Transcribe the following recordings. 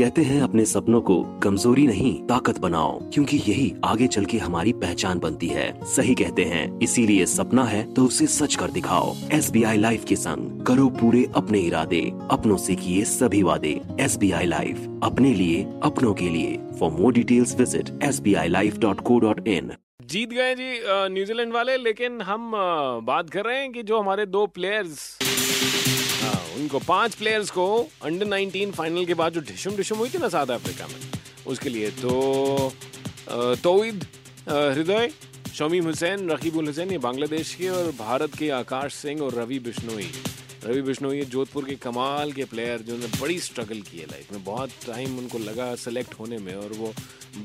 कहते हैं अपने सपनों को कमज़ोरी नहीं, ताकत बनाओ, क्योंकि यही आगे चल के हमारी पहचान बनती है। सही कहते हैं, इसीलिए सपना है तो उसे सच कर दिखाओ। एस बी आई लाइफ के संग करो पूरे अपने इरादे, अपनों से किए सभी वादे। एस बी आई लाइफ, अपने लिए, अपनों के लिए। For more details visit S B I life dot co dot in जीत गए जी न्यूजीलैंड वाले, लेकिन हम बात कर रहे हैं कि जो हमारे दो प्लेयर्स हाँ, उनको पाँच प्लेयर्स को अंडर 19 फाइनल के बाद जो ढिशुम ढिशुम हुई थी ना साउथ अफ्रीका में उसके लिए तो अ, हृदय शमीम हुसैन रकीबुल हुसैन ये बांग्लादेश के और भारत के आकाश सिंह और रवि बिश्नोई। रवि बिश्नोई जोधपुर के कमाल के प्लेयर जिन्होंने बड़ी स्ट्रगल की है लाइफ में बहुत टाइम उनको लगा सेलेक्ट होने में और वो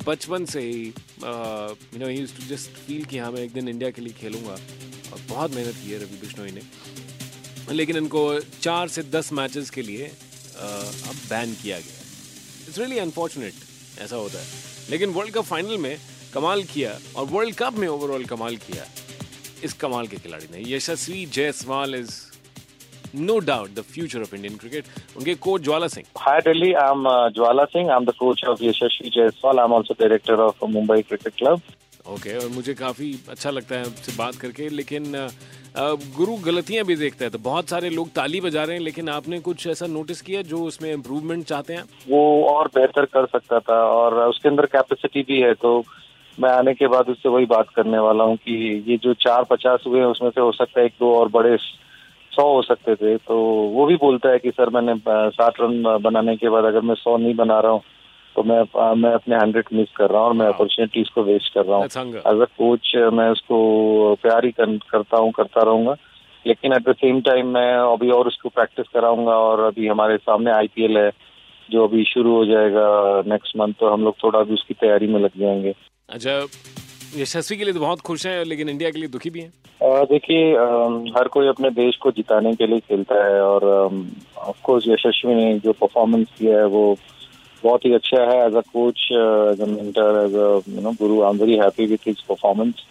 बचपन से ही you know to just feel कि हाँ मैं एक दिन इंडिया के लिए खेलूँगा और बहुत मेहनत की है रवि बिश्नोई ने। लेकिन इनको चार से दस मैचेस के लिए अब बैन किया गया इट्स रियली अनफॉर्चुनेट ऐसा होता है लेकिन वर्ल्ड कप फाइनल में कमाल किया और वर्ल्ड कप में ओवरऑल कमाल किया इस कमाल के खिलाड़ी ने Yashasvi Jaiswal is no doubt the future of Indian cricket उनके coach Jwala Singh Hi Delhi, I'm uh, Jwala Singh. I'm the coach of Yashasvi Jaiswal. I'm also director of Mumbai Cricket Club. Okay और मुझे काफ़ी अच्छा लगता है आपसे बात करके, लेकिन गुरु गलतियाँ भी देखता है तो बहुत सारे लोग ताली बजा रहे हैं, लेकिन आपने कुछ ऐसा नोटिस किया जो उसमें इम्प्रूवमेंट चाहते हैं? वो और बेहतर कर सकता था, और उसके अंदर कैपेसिटी भी है तो मैं आने के बाद उससे वही बात करने वाला हूँ कि ये जो चार पचास हुए हैं, उसमें से हो सकता है एक दो और बड़े सौ हो सकते थे तो वो भी बोलता है कि, सर, मैंने साठ रन बनाने के बाद अगर मैं सौ नहीं बना रहा हूँ तो मैं मैं अपने हंड्रेड मिस कर रहा हूँ और मैं हाँ। अपॉर्चुनिटीज़ को वेस्ट कर रहा हूँ। एज अ कोच मैं उसको प्यार ही कर, करता हूँ करता रहूँगा। लेकिन एट द सेम टाइम मैं अभी और उसको प्रैक्टिस कराऊँगा और अभी हमारे सामने आईपीएल है जो अभी शुरू हो जाएगा नेक्स्ट मंथ तो हम लोग थोड़ा अभी उसकी तैयारी में लग जाएँगे। अच्छा यशस्वी के लिए तो बहुत खुश हैं लेकिन इंडिया के लिए दुखी भी हैं? देखिए हर कोई अपने देश को जिताने के लिए खेलता है और ऑफ़ कोर्स यशस्वी ने जो परफॉर्मेंस किया है वो बहुत ही अच्छा है as a coach as a mentor as a you know guru I am very happy with his performance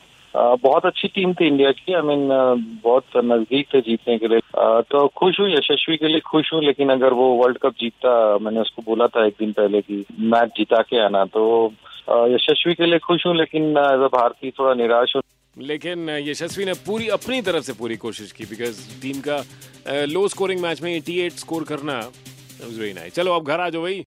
बहुत अच्छी टीम थी इंडिया की. आई I मीन mean, बहुत नज़दीक थे जीतने के लिए. अ, तो खुश हूँ यशस्वी के लिए खुश हूँ लेकिन अगर वो वर्ल्ड कप जीतता मैंने उसको बोला था एक दिन पहले कि मैच जिता के आना तो अ, यशस्वी के लिए खुश हूँ लेकिन एज अ भारतीय थोड़ा निराश हूँ। लेकिन यशस्वी ने पूरी अपनी तरफ़ से पूरी कोशिश की बिकॉज़ टीम का लो स्कोरिंग मैच में 88 स्कोर करना चलो अब घर आ जाओ भाई।